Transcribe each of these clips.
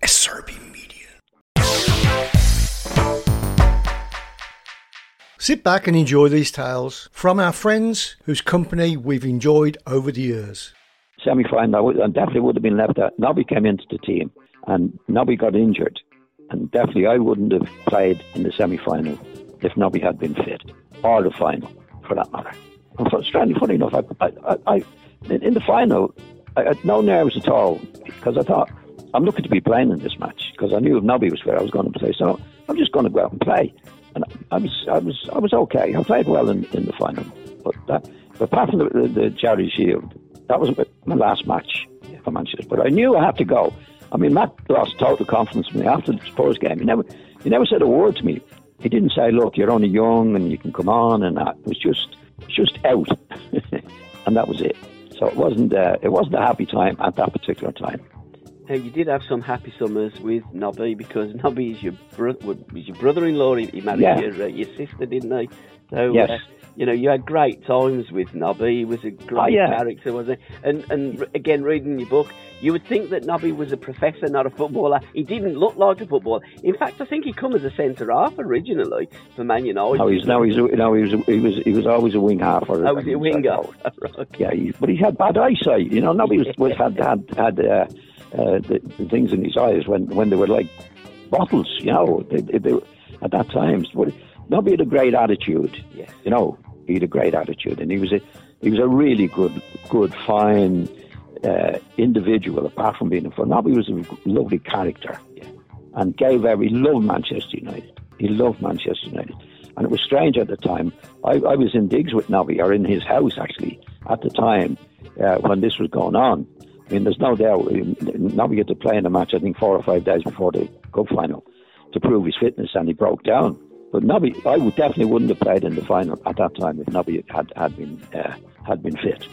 SRB Media. Sit back and enjoy these tales from our friends whose company we've enjoyed over the years. semi final, I, I definitely would have been left out. Nobby came into the team and Nobby got injured. And definitely I wouldn't have played in the semi final if Nobby had been fit, or the final for that matter. And for, strangely funny enough, I, I, I, in the final, I had no nerves at all because I thought, I'm looking to be playing in this match because I knew if Nobby was fit, I was going to play. So I'm just going to go out and play. And I was, I was, I was okay. I played well in, in the final. But, that, but apart from the, the, the Charity Shield, that was my last match for Manchester. But I knew I had to go. I mean, Matt lost total confidence in me after the Spurs game. He never, he never said a word to me. He didn't say, "Look, you're only young and you can come on," and that. It was just, just out, and that was it. So it wasn't, uh, it wasn't a happy time at that particular time. Now, you did have some happy summers with Nobby because Nobby is your bro- was your brother-in-law. He, he married Yeah. your uh, your sister, didn't he? So, Yes. uh, you know, you had great times with Nobby. He was a great Oh, yeah. character, wasn't he? And and again, reading your book, you would think that Nobby was a professor, not a footballer. He didn't look like a footballer. In fact, I think he come as a centre half originally for Man United. No, he's no, he's no, he was, he was, he was always a wing half. Or Oh, was he a winger? right. Yeah, he, but he had bad eyesight. You know, Nobby was, was had had had uh, uh, the, the things in his eyes when when they were like bottles. You know, they, they, they, at that time, but Nobby had a great attitude. Yes. You know, he had a great attitude, and he was a he was a really good, good, fine uh, individual. Apart from being a fun, Nobby was a lovely character, Yeah. and gave every he loved Manchester United. He loved Manchester United. And it was strange at the time. I, I was in digs with Nobby, or in his house actually, at the time uh, when this was going on. I mean, there's no doubt Nobby had to play in a match, I think, four or five days before the cup final to prove his fitness, and he broke down. But Nobby, I would definitely wouldn't have played in the final at that time if Nobby had, had been uh, had been fit.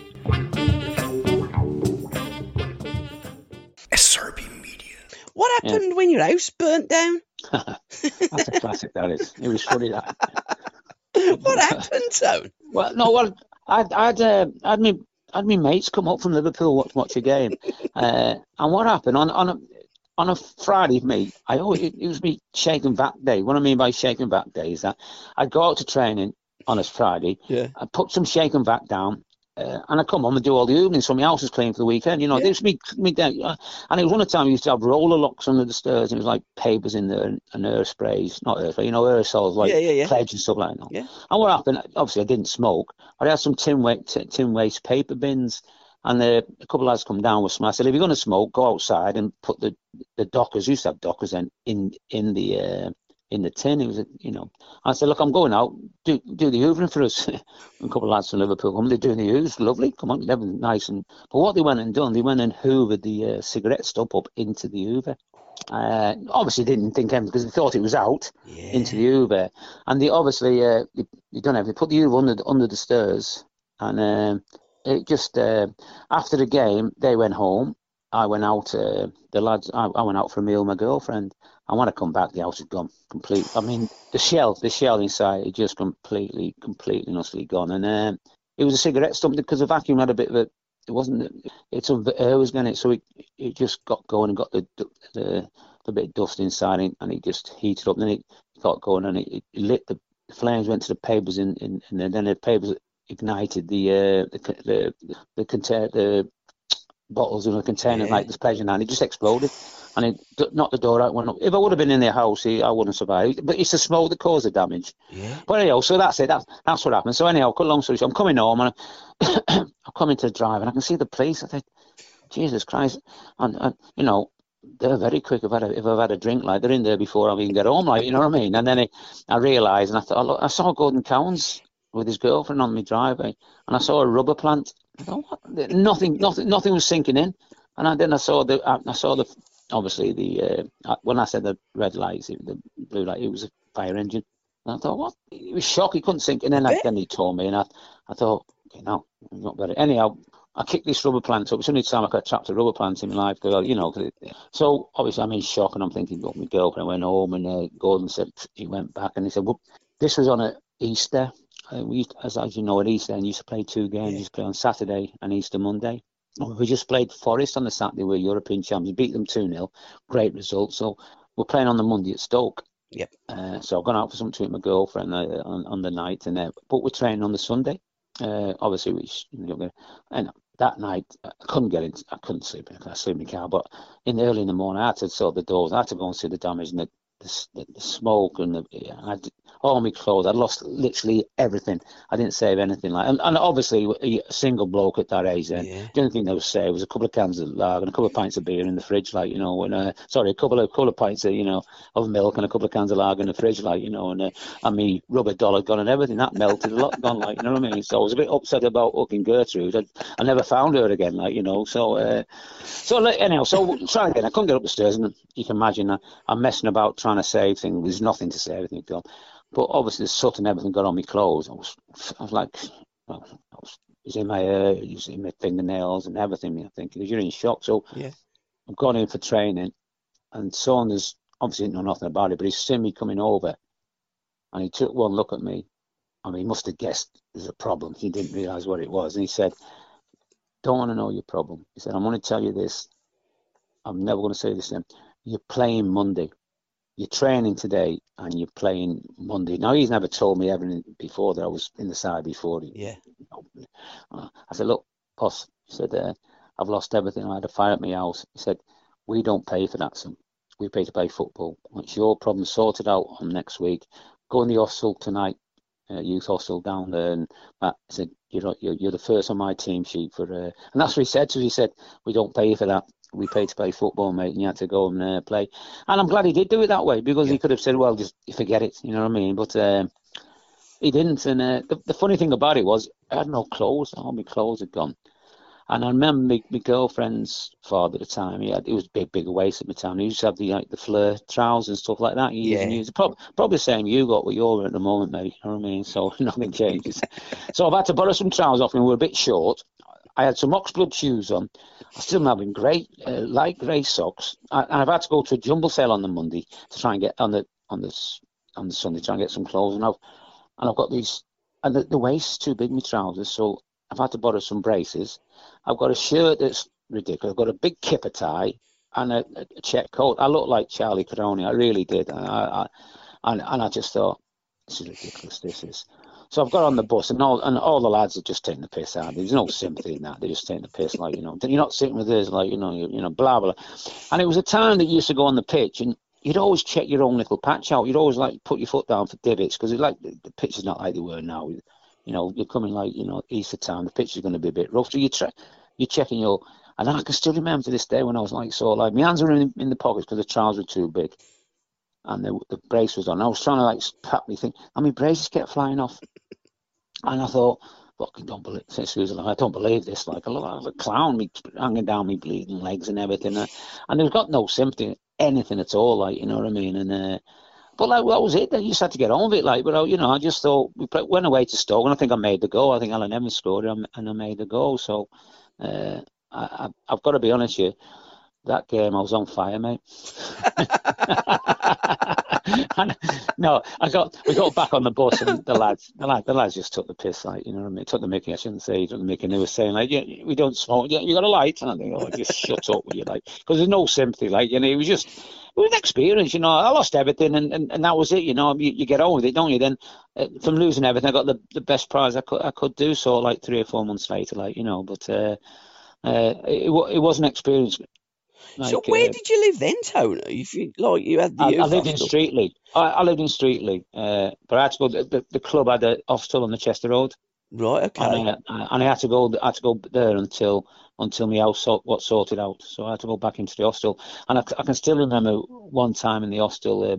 SRB Media. What happened when your house burnt down? That's a classic, that is. It was funny, that. What happened, Tone? Well, no, well, I'd, I'd, uh, I'd, me, I'd me mates come up from Liverpool watch, watch a game. Uh, and what happened on, on a, on a Friday, me, I always, it, it was me Shake n' Vac day. What I mean by Shake n' Vac day is that I'd go out to training on a Friday, Yeah. I'd put some Shake n' Vac down, uh, and I come home and do all the evening, so my house was clean for the weekend. You know, Yeah. this me, me day. Uh, and it was one of the time we used to have roller locks under the stairs, and it was like papers in there and, and air sprays, not air spray, you know, aerosols like Yeah, yeah, yeah. pledge and stuff like that. Yeah. And what happened? Obviously, I didn't smoke. but I had some tin waste, tin waste paper bins, and uh, a couple of lads come down with some. I said, if you're going to smoke, go outside and put the the dockers. Used to have dockers then in in the uh, in the tin. It was, you know. I said, look, I'm going out. Do do the hoovering for us. a couple of lads from Liverpool come. They're doing the hoovers. Lovely. Come on, they're nice. And but what they went and done, they went and hoovered the uh, cigarette stub up into the hoover. Uh, obviously didn't think anything because they thought it was out Yeah. into the Hoover, and they obviously uh, they, they don't have they put the Hoover under the, under the stairs, and um it just uh, after the game they went home. I went out. Uh, the lads. I, I went out for a meal with my girlfriend. And when I come back, the house had gone complete. I mean, the shell, the shell inside, it just completely, completely, utterly gone. And um, it was a cigarette stump because the vacuum had a bit of a. It wasn't. It's some air was in it, so it it just got going and got the the the bit of dust inside it, and it just heated up. And then it got going, and it, it lit the, the flames went to the papers in, in and then the papers ignited the uh, the the the, contain the bottles in a container Yeah. like this pleasure and it just exploded and it knocked the door out. Went up. If I would have been in the house, I wouldn't survive. But it's the smoke that caused the damage. Yeah. But anyhow, so that's it. That's that's what happened. So anyhow, cut long story short, I'm coming home and I, I'm coming to drive and I can see the police. I think, Jesus Christ, and, and you know, they're very quick. If I've, had a, if I've had a drink, like they're in there before I even get home, like you know what I mean. And then I, I realised, and I thought, look, I saw Gordon Cowans with his girlfriend on my driveway, and I saw a rubber plant. Thought? Nothing, nothing, nothing was sinking in. And I, then I saw the, I, I saw the, obviously the, uh, when I said the red lights, the blue light, it was a fire engine. And I thought, what? He was shocked. He couldn't sink. And then, I, then he told me, and I, I thought, okay, no, not better. Anyhow, I kicked this rubber plant up. It's the only time I got trapped a rubber plant in my life, girl, you know. So obviously I'm in shock and I'm thinking, look, my girlfriend went home and uh, Gordon said he went back and he said, well, this was on a Easter. Uh, we, as, as you know, at Easter, and used to play two games. Yeah. used to play on Saturday and Easter Monday. We just played Forest on the Saturday. We are European champions. Beat them 2 0. Great result. So we're playing on the Monday at Stoke. Yep. Uh, so I've gone out for something with my girlfriend uh, on, on the night, and uh, but we're training on the Sunday. Uh, obviously, we, you know, and that night I couldn't get in. I couldn't sleep. I sleep in the car, but in the early in the morning, I had to sort the doors. I had to go and see the damage and the the, the, smoke and the, I did, all my clothes. I lost literally everything. I didn't save anything. Like, and, and obviously, a single bloke at that age, then yeah. the only thing they would save was a couple of cans of lager and a couple of pints of beer in the fridge, like you know, and uh, sorry, a couple of couple of pints of you know of milk and a couple of cans of lager in the fridge, like you know, and uh, and me rubber dollar gone and everything that melted, a lot gone, like you know what I mean. So I was a bit upset about hooking Gertrude. I, I never found her again, like you know. So uh, so anyhow, so try again. I couldn't get up the stairs, and you can imagine uh, I'm messing about trying to save things. There's nothing to save, everything gone. But obviously, the soot and everything got on my clothes. I was, I was like, well, I was, it was in my hair, was in my fingernails and everything. I think because you're in shock. So yeah. I've gone in for training, and Saunders obviously didn't know nothing about it, but he's seen me coming over, and he took one look at me. I mean, he must have guessed there's a problem. He didn't realise what it was, and he said, "Don't want to know your problem." He said, "I'm going to tell you this. I'm never going to say this again. You're playing Monday." You're training today and you're playing Monday. Now he's never told me everything before that I was in the side before. Yeah. I said, look, boss. He said, uh, I've lost everything. I had a fire at my house. He said, we don't pay for that, son. We pay to play football. It's your problem sorted out on next week. Go in the hostel tonight, uh, youth hostel down there. And Matt said, you're, you're, you're the first on my team sheet for, uh, and that's what he said to me. He said, we don't pay for that we paid to play football, mate, and you had to go and uh, play. And I'm glad he did do it that way because yeah. he could have said, well, just forget it, you know what I mean? But um, he didn't. And uh, the, the, funny thing about it was, I had no clothes. All my clothes had gone. And I remember my, my girlfriend's father at the time. He had it was big, big waist at the time. He used to have the like the flare trousers and stuff like that. He yeah. used, probably, probably the same you got what you're at the moment, mate. You know what I mean? So nothing changes. so I've had to borrow some trousers off him. We're a bit short. I had some oxblood shoes on. I still having great uh, light grey socks, I, and I've had to go to a jumble sale on the Monday to try and get on the on the on the Sunday try and get some clothes. And I've and I've got these, and the, the waist's too big, my trousers, so I've had to borrow some braces. I've got a shirt that's ridiculous. I've got a big kipper tie and a, a check coat. I look like Charlie Cairoli. I really did. And I, I, and, and I just thought, this is ridiculous. This is. So I've got on the bus, and all and all the lads are just taking the piss out. There's no sympathy in that. They're just taking the piss, like you know, you're not sitting with us, like you know, you, you know, blah blah. And it was a time that you used to go on the pitch, and you'd always check your own little patch out. You'd always like put your foot down for divots because it's like the, pitch is not like they were now. You know, you're coming like you know Easter time. The pitch is going to be a bit rough, so you tra- you're checking your. And I can still remember to this day when I was like so like my hands were in, in the pockets because the trousers were too big and the, the brace was on. I was trying to like pat me thing, and my braces kept flying off. And I thought, fucking don't believe this. I don't believe this. Like I look like a clown, me hanging down me bleeding legs and everything. Uh, and they've got no sympathy, anything at all. Like you know what I mean? And uh, but like well, that was it. Then you just had to get on with it. Like, but you know, I just thought we went away to Stoke, and I think I made the goal. I think Alan Evans scored, and I made the goal. So uh, I, have got to be honest with you that game I was on fire, mate. and, no, I got we got back on the bus and the lads, the lads, the lads just took the piss, like you know what I mean. Took the mickey. I shouldn't say took the mickey. And they were saying like, yeah, we don't smoke. Yeah, you got a light, and I think, oh, just shut up with you, like, because there's no sympathy, like, you know. It was just it was an experience, you know. I lost everything, and, and, and that was it, you know. You, you get on with it, don't you? Then uh, from losing everything, I got the, the best prize I could I could do. So like three or four months later, like you know, but. Uh, uh, it, it was an experience like, so where uh, did you live then, Tony? If you like, you had the. I, I lived in Streetly. I, I, lived in Streetly, uh, but I had to go. The, the, club had a hostel on the Chester Road. Right. Okay. And I, and I had to go. I had to go there until until my house sort, what sorted out. So I had to go back into the hostel. And I, I can still remember one time in the hostel, uh,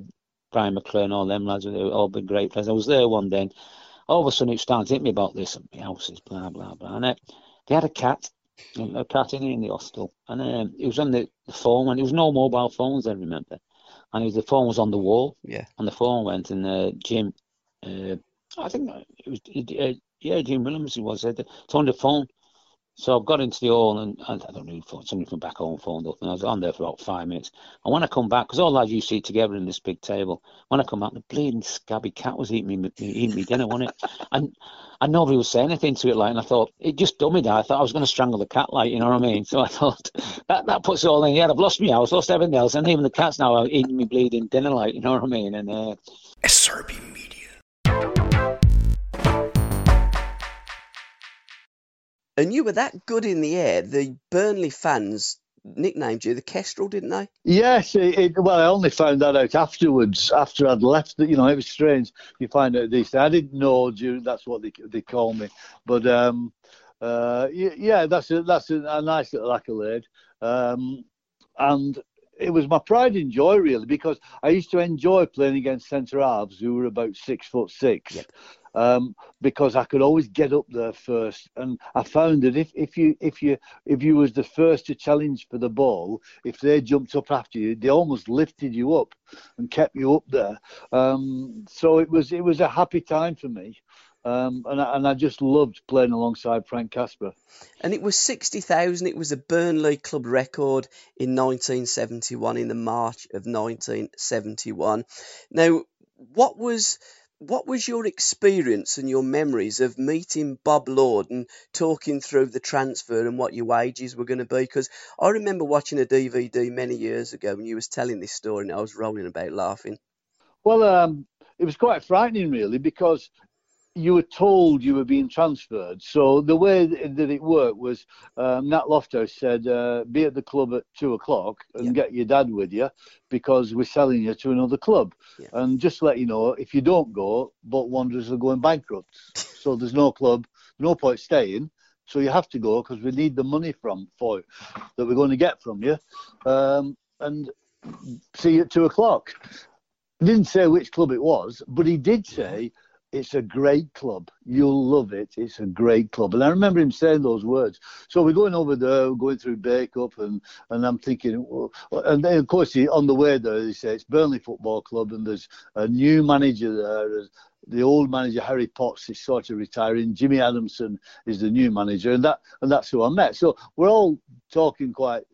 Brian McClure all them lads, they all been great players. I was there one day, and all of a sudden it started to hit me about this. My house is blah blah blah. And uh, they had a cat, a cat in, in the hostel, and um, it was on the, the phone. And there was no mobile phones. I remember, and was, the phone was on the wall. Yeah. And the phone went, and uh, Jim, uh, I think it was. Uh, yeah, Jim Williams he was. It's on the phone. So I've got into the hall and, I don't know, somebody from back home phoned up and I was on there for about five minutes. And when I come back, because all lads used to eat together in this big table, when I come back, the bleeding scabby cat was eating me, eating me dinner, wasn't it? And and nobody was saying anything to it, like, and I thought, it just dummied I thought I was going to strangle the cat, like, you know what I mean? So I thought, that, that puts it all in, yeah, I've lost me house, lost everything else, and even the cat's now are eating me bleeding dinner, like, you know what I mean? And, uh, SRB Media. And you were that good in the air, the Burnley fans nicknamed you the Kestrel, didn't they? Yes. It, it, well, I only found that out afterwards, after I'd left. You know, it was strange. You find out these. Things. I didn't know during, that's what they they call me. But um, uh, yeah, that's a, that's a, a nice little accolade. Um, and it was my pride and joy really because I used to enjoy playing against centre halves who were about six foot six. Yep. Um, because I could always get up there first, and I found that if, if you if you if you was the first to challenge for the ball, if they jumped up after you, they almost lifted you up and kept you up there. Um, so it was it was a happy time for me. Um, and, I, and I just loved playing alongside Frank Casper. And it was 60,000. It was a Burnley club record in 1971, in the March of 1971. Now, what was what was your experience and your memories of meeting Bob Lord and talking through the transfer and what your wages were going to be? Because I remember watching a DVD many years ago when you was telling this story and I was rolling about laughing. Well, um, it was quite frightening, really, because you were told you were being transferred. So the way that it worked was um, Nat Lofthouse said, uh, be at the club at two o'clock and yeah. get your dad with you because we're selling you to another club. Yeah. And just let you know, if you don't go, Bolton Wanderers are going bankrupt. so there's no club, no point staying. So you have to go because we need the money from for that we're going to get from you. Um, and see you at two o'clock. He didn't say which club it was, but he did say it's a great club. You'll love it. It's a great club. And I remember him saying those words. So we're going over there, going through Bacup, and, and I'm thinking, well, and then of course he, on the way there, they say it's Burnley Football Club, and there's a new manager there. The old manager Harry Potts is sort of retiring. Jimmy Adamson is the new manager, and that and that's who I met. So we're all talking quite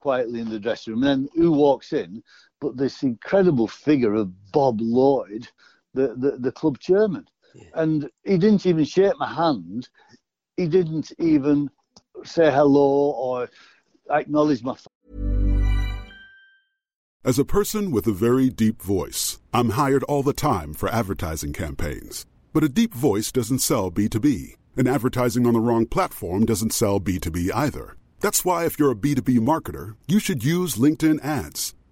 quietly in the dressing room. And then who walks in? But this incredible figure of Bob Lord the, the, the club chairman. Yeah. And he didn't even shake my hand. He didn't even say hello or acknowledge my. As a person with a very deep voice, I'm hired all the time for advertising campaigns. But a deep voice doesn't sell B2B, and advertising on the wrong platform doesn't sell B2B either. That's why, if you're a B2B marketer, you should use LinkedIn ads.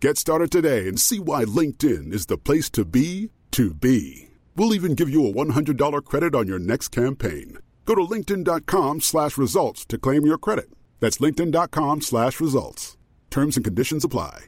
Get started today and see why LinkedIn is the place to be to be. We'll even give you a $100 credit on your next campaign. Go to linkedin.com slash results to claim your credit. That's linkedin.com slash results. Terms and conditions apply.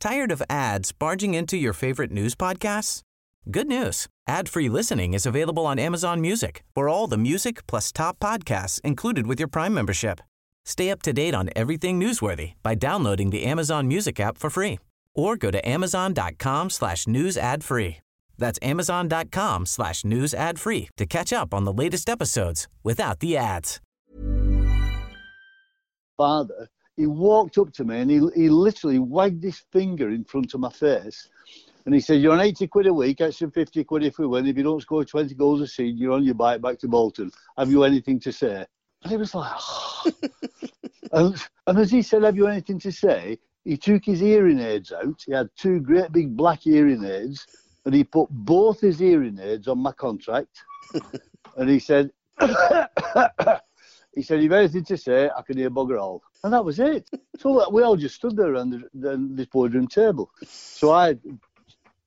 Tired of ads barging into your favorite news podcasts? Good news. Ad-free listening is available on Amazon Music for all the music plus top podcasts included with your Prime membership. Stay up to date on everything newsworthy by downloading the Amazon Music app for free or go to amazon.com slash news ad free. That's amazon.com slash news ad free to catch up on the latest episodes without the ads. Father, he walked up to me and he, he literally wagged his finger in front of my face And he said, You're on 80 quid a week, extra 50 quid if we win. If you don't score 20 goals a season, you're on your bike back to Bolton. Have you anything to say? And he was like, oh. and, and as he said, Have you anything to say? He took his hearing aids out. He had two great big black hearing aids, and he put both his hearing aids on my contract. and he said, he said, "You've anything to say? I can hear bugger all." And that was it. So we all just stood there around the, the, this boardroom table. So I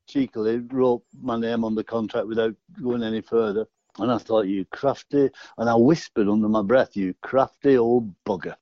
cheekily wrote my name on the contract without going any further. And I thought, you crafty, and I whispered under my breath, you crafty old bugger.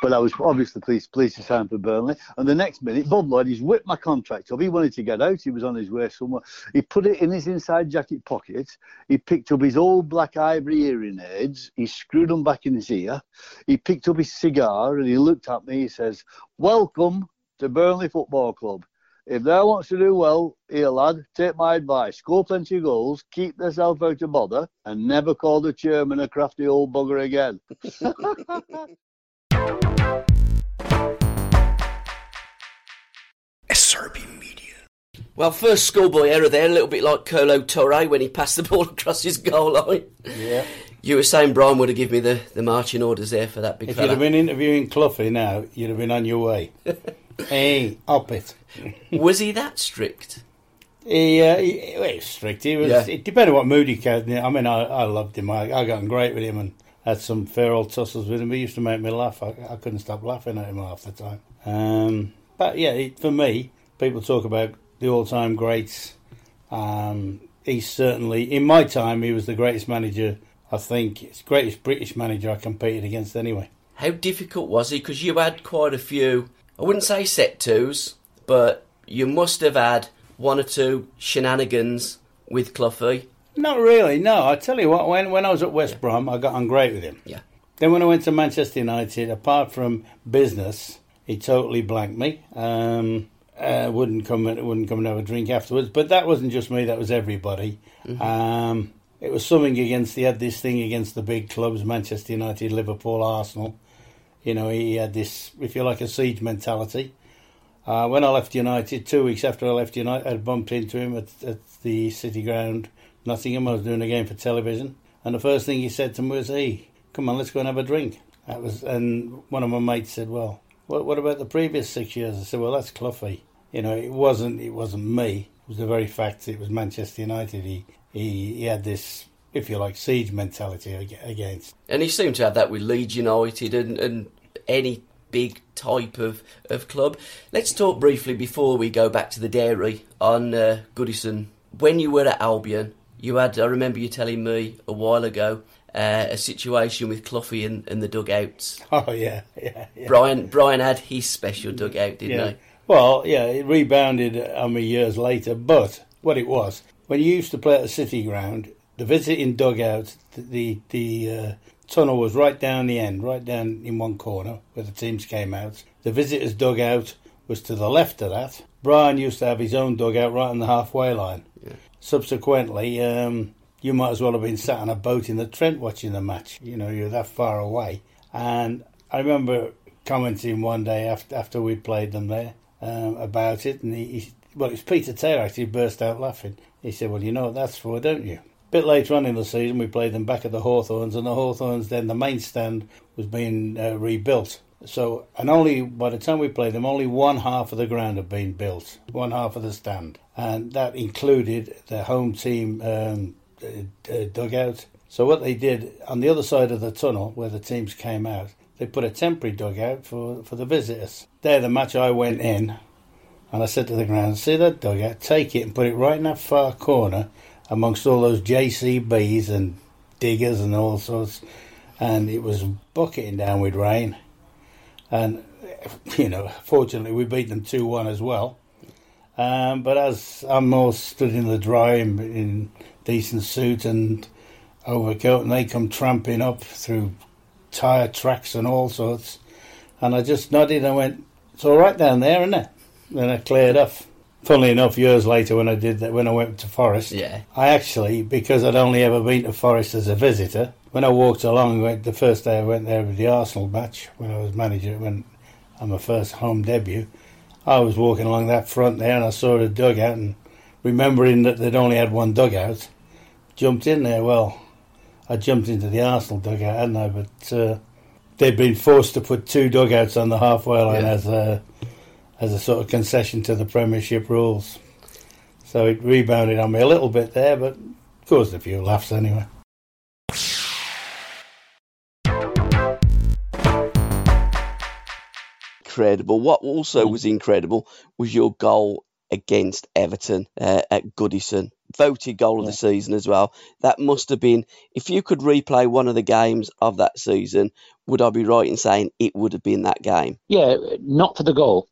But I was obviously pleased, pleased to sign for Burnley. And the next minute, Bob Lord, he's whipped my contract up. He wanted to get out. He was on his way somewhere. He put it in his inside jacket pocket. He picked up his old black ivory hearing aids. He screwed them back in his ear. He picked up his cigar and he looked at me. He says, Welcome to Burnley Football Club. If thou wants to do well, here, lad, take my advice. Score plenty of goals, keep thyself out of bother, and never call the chairman a crafty old bugger again. SRB Media. Well, first schoolboy error there, a little bit like Kolo Touré when he passed the ball across his goal line. Yeah. You were saying Brian would have given me the, the marching orders there for that big If fella. you'd have been interviewing Cloughie now, you'd have been on your way. hey, up it. was he that strict? He, uh, he, he was strict. He was. Yeah. It depended what mood he in. I mean, I, I loved him. I, I got on great with him and had some fair old tussles with him. He used to make me laugh. I, I couldn't stop laughing at him half the time. Um, but yeah, it, for me, people talk about the all-time greats. Um, he's certainly, in my time, he was the greatest manager. I think it's greatest British manager I competed against anyway. How difficult was he? Because you had quite a few, I wouldn't say set twos, but you must have had one or two shenanigans with Cloughie. Not really. No, I tell you what. When when I was at West Brom, I got on great with him. Yeah. Then when I went to Manchester United, apart from business, he totally blanked me. Um, uh, wouldn't come and wouldn't come and have a drink afterwards. But that wasn't just me; that was everybody. Um, it was something against. He had this thing against the big clubs: Manchester United, Liverpool, Arsenal. You know, he had this, if you like, a siege mentality. Uh, when I left United, two weeks after I left United, I bumped into him at, at the City Ground, Nottingham. I was doing a game for television, and the first thing he said to me was, "Hey, come on, let's go and have a drink." That was, and one of my mates said, "Well, what, what about the previous six years?" I said, "Well, that's Cloughie. You know, it wasn't, it wasn't me. It was the very fact it was Manchester United. He, he, he had this, if you like, siege mentality against." And he seemed to have that with Leeds United and, and any big type of, of club. Let's talk briefly before we go back to the dairy on uh, Goodison. When you were at Albion, you had, I remember you telling me a while ago, uh, a situation with Cloughie and, and the dugouts. Oh yeah, yeah. yeah. Brian Brian had his special dugout, didn't yeah. he? Well, yeah, it rebounded on me years later. But what it was, when you used to play at the City Ground, the visiting dugout, the the, the uh, tunnel was right down the end, right down in one corner where the teams came out. The visitors' dugout was to the left of that. Brian used to have his own dugout right on the halfway line. Subsequently, um, you might as well have been sat on a boat in the Trent watching the match. You know, you're that far away. And I remember commenting one day after after we played them there um, about it, and he, he well, it was Peter Taylor actually burst out laughing. He said, "Well, you know what that's for, don't you?" A bit later on in the season, we played them back at the Hawthorns, and the Hawthorns then the main stand was being uh, rebuilt. So, and only by the time we played them, only one half of the ground had been built, one half of the stand, and that included the home team um, uh, uh, dugout. So, what they did on the other side of the tunnel where the teams came out, they put a temporary dugout for, for the visitors. There, the match I went in, and I said to the ground, "See that dugout? Take it and put it right in that far corner." Amongst all those JCBs and diggers and all sorts, and it was bucketing down with rain. And you know, fortunately, we beat them two one as well. Um, but as I'm all stood in the dry in, in decent suit and overcoat, and they come tramping up through tyre tracks and all sorts, and I just nodded and went, "It's all right down there, isn't it?" Then I cleared off. Funnily enough, years later when I did that, when I went to Forest, Yeah. I actually, because I'd only ever been to Forest as a visitor, when I walked along, went, the first day I went there with the Arsenal match, when I was manager, when on my first home debut, I was walking along that front there and I saw the dugout and remembering that they'd only had one dugout, jumped in there. Well, I jumped into the Arsenal dugout, hadn't I? But uh, they'd been forced to put two dugouts on the halfway line yeah. as a as a sort of concession to the Premiership rules. So it rebounded on me a little bit there, but caused a few laughs anyway. Incredible. What also was incredible was your goal against Everton uh, at Goodison. Voted goal of the season as well. That must have been, if you could replay one of the games of that season, would I be right in saying it would have been that game? Yeah, not for the goal.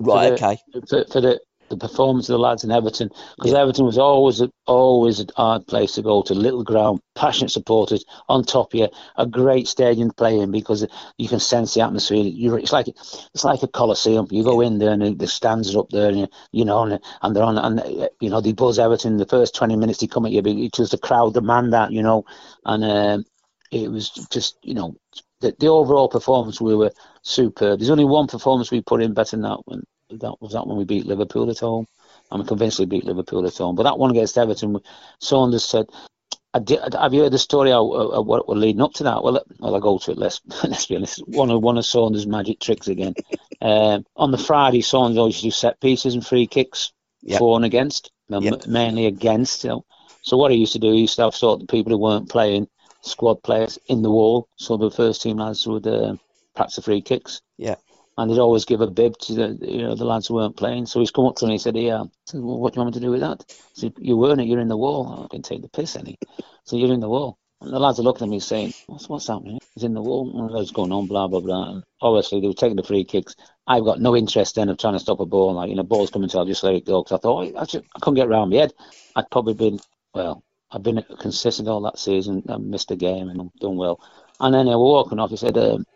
Right, for the, okay. For, for the the performance of the lads in Everton because yeah. Everton was always a, always a hard place to go to. Little ground, passionate supporters on top of you, a great stadium to play in because you can sense the atmosphere. You're, it's like it's like a coliseum. You go in there and the stands are up there, and you, you know, and, and they're on, and you know they buzz Everton. The first twenty minutes they come at you, was the crowd demand that, you know, and um, it was just you know the, the overall performance we were superb. There's only one performance we put in better than that one that was that when we beat Liverpool at home. I'm convinced we beat Liverpool at home. But that one against Everton, Saunders said, I did, have you heard the story of, what was leading up to that? Well, well, I'll go to it. Let's let's be honest. One of one of Saunders' magic tricks again. um, on the Friday, Saunders always do set pieces and free kicks, yep. for and against, yep. mainly against. You know. So what he used to do, he used to have sort of people who weren't playing, squad players in the wall, so the first team lads would uh, practice the free kicks. Yeah and he'd always give a bib to the you know the lads who weren't playing. So he's come up to me and he said, "Yeah." Said, well, "What do you want me to do with that?" I said, "You weren't it. You're in the wall. I can take the piss, any." So you're in the wall. And the lads are looking at me saying, "What's what's happening?" He's in the wall. And what's going on? Blah blah blah. And obviously they were taking the free kicks. I've got no interest then of trying to stop a ball. Like you know, ball's coming to, I'll just let it go. Because I thought, oh, I, just, I couldn't get around my head. I'd probably been well. I've been consistent all that season. I missed a game and I'm done well. And then I was walking off. He said, um,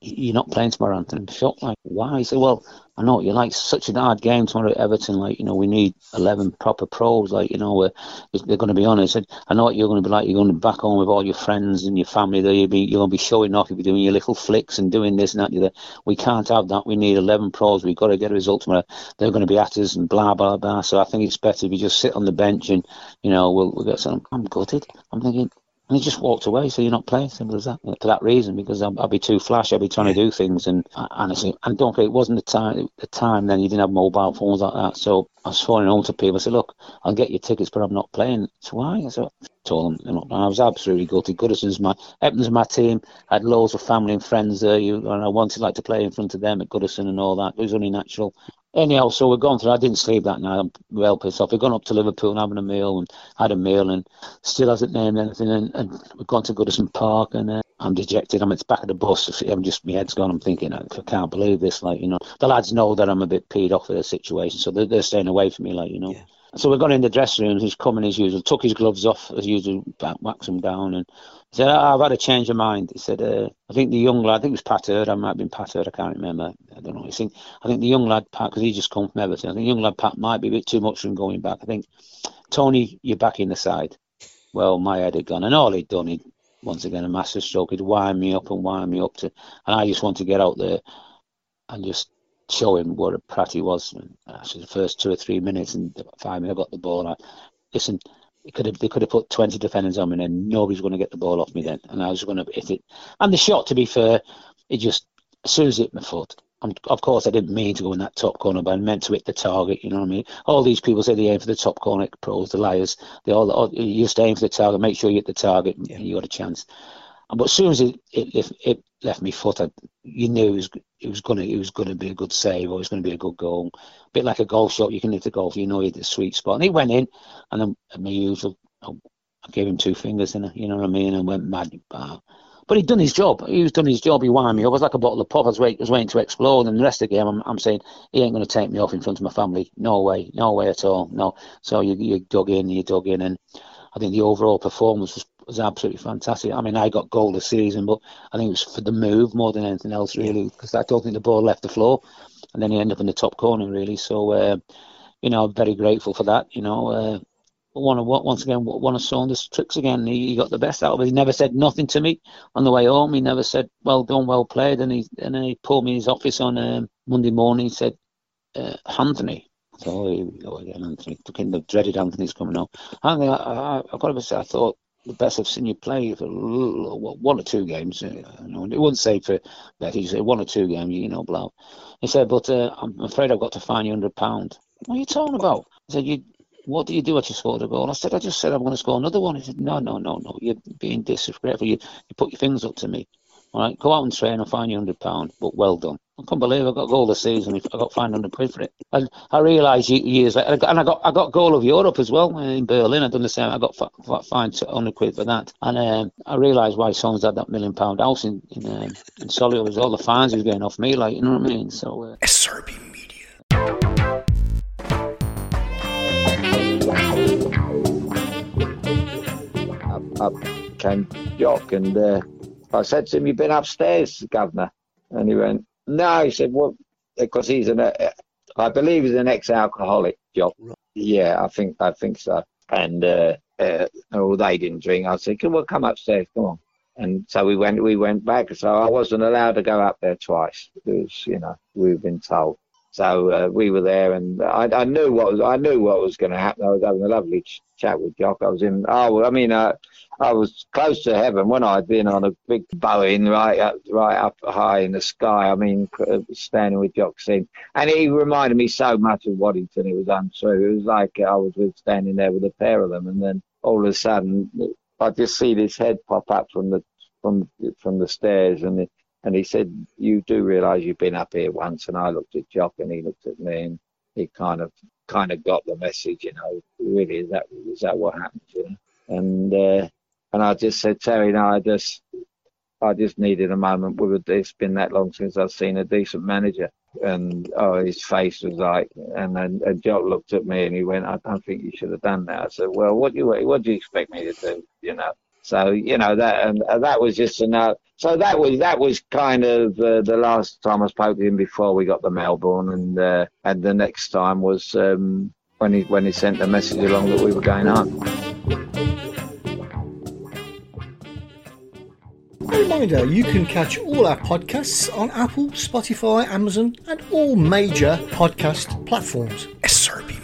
you're not playing tomorrow, Anthony. I'm shocked. Like, why? He said, well, I know you like such a hard game tomorrow at Everton. Like, you know, we need 11 proper pros. Like, you know, they're going to be on. I said, I know what you're going to be like. You're going to be back home with all your friends and your family there. You'll be, you're going to be showing off. You'll be doing your little flicks and doing this and that. And we can't have that. We need 11 pros. We've got to get a result tomorrow. They're going to be at us and blah, blah, blah. So I think it's better if you just sit on the bench and, you know, we'll, we'll get some. I'm gutted. I'm thinking, and he just walked away. So you're not playing. Simple as that. Uh, for that reason, because I'll, I'll be too flash. I'll be trying to do things. And honestly, and don't forget, it wasn't the time. The time then you didn't have mobile phones like that. So I was phoning home to people. I said, "Look, I'll get your tickets, but I'm not playing." So why? So I told them, I was absolutely gutted. Goodison's my Everton's my team. I had loads of family and friends there. You and I wanted like to play in front of them at Goodison and all that. It was only natural. Anyhow, so we're gone through. I didn't sleep that night. I'm well pissed off. We've gone up to Liverpool and having a meal and had a meal and still hasn't named anything. And, and we've gone to Goodison Park and uh, I'm dejected. I'm at the back of the bus. I'm just, my head's gone. I'm thinking, I can't believe this. Like, you know, the lads know that I'm a bit peed off with the situation. So they're, they're staying away from me, like, you know. Yeah. So we got in the dressing room. He's coming as usual. Took his gloves off as usual, waxed them down, and he said, oh, "I've had a change of mind." He said, uh, "I think the young lad. I think it was Pat. I might have been Pat. I can't remember. I don't know. He think I think the young lad Pat, because he just come from Everton. I think the young lad Pat might be a bit too much for him going back. I think Tony, you're back in the side. Well, my head had gone, and all he'd done, he'd once again a master stroke. He'd wind me up and wind me up to, and I just want to get out there and just show him what a prat he was. Actually, uh, the first two or three minutes and five minutes, I got the ball. And I, listen, could have, they could have put 20 defenders on me and nobody's going to get the ball off me then. And I was going to hit it. And the shot, to be fair, it just, as soon as it hit my foot, and of course, I didn't mean to go in that top corner, but I meant to hit the target. You know what I mean? All these people say they aim for the top corner, pros, the liars. They all, all you just aim for the target, make sure you hit the target, and you got a chance. But as soon as it, it, it left me foot, I, you knew it was it was gonna it was gonna be a good save or it was gonna be a good goal. A bit like a golf shot, you can hit the golf, you know you hit the sweet spot. And he went in, and then my usual, I gave him two fingers, and you know what I mean, and went mad. Uh, but he'd done his job. He was done his job. He wound me up. Was like a bottle of pop. I was, wait, was waiting to explode. And the rest of the game, I'm, I'm saying, he ain't going to take me off in front of my family. No way. No way at all. No. So you, you dug in, you dug in. And I think the overall performance was was absolutely fantastic. I mean, I got goal this season, but I think it was for the move more than anything else, really, because I don't think the ball left the floor, and then he ended up in the top corner, really. So, uh, you know, I'm very grateful for that. You know, uh, one of once again one of Saunders' tricks again. He, he, got the best out of it. He never said nothing to me on the way home. He never said, "Well done, well played," and he and then he pulled me in his office on um, Monday morning. He said, uh, Anthony. so here we go again, Anthony. Fucking the dreaded Anthony's coming up. Anthony, I, I, I've got to say, I thought the best I've seen you play for one or two games. It wouldn't say for that. He said one or two games, you know, blah. He said, but uh, I'm afraid I've got to fine you hundred pound. What are you talking about? He said, you. What do you do after you scored a goal? I said, I just said I'm going to score another one. He said, No, no, no, no. You're being disrespectful. You, you put your things up to me. All right, go out and train. I'll fine you hundred pound, but well done. I can't believe I got goal this season. I got five hundred quid for it. And I realised years later, and I got I got goal of Europe as well in Berlin. I done the same. I got fined hundred quid for that. And um, I realised why Sons had that million pound house in in, um, in Solihull was all the fines he was getting off me. Like you know what I mean? So uh, SRB Media. Up, up came Jock and. Uh, I said to him, "You've been upstairs, Governor," and he went, "No." He said, "Well, because he's an, uh, I believe he's an ex-alcoholic, Jock. Yeah, I think I think so." And uh, uh, oh, they didn't drink. I said, "Come on, come upstairs, come on." And so we went. We went back. So I wasn't allowed to go up there twice because you know we've been told. So uh, we were there, and I, I, knew what was I knew what was going to happen. I was having a lovely ch- chat with Jock. I was in. Oh, I mean, uh, I was close to heaven when I'd been on a big Boeing right up, right up high in the sky. I mean, uh, standing with Jock Stein, and he reminded me so much of Waddington. It was untrue. It was like I was standing there with a pair of them, and then all of a sudden, I just see this head pop up from the from from the stairs, and and he said, "You do realise you've been up here once?" And I looked at Jock, and he looked at me, and he kind of kind of got the message. You know, really, is that is that what happened? You know, and uh, and I just said, Terry, no, I just I just needed a moment. It's been that long since I've seen a decent manager. And oh, his face was like, and then and Jock looked at me and he went, "I don't think you should have done that." I said, "Well, what do you what do you expect me to do?" You know. So you know that, and that was just enough. So that was that was kind of uh, the last time I spoke to him before we got to Melbourne, and uh, and the next time was um, when he when he sent the message along that we were going home. A reminder you can catch all our podcasts on Apple, Spotify, Amazon, and all major podcast platforms. SRB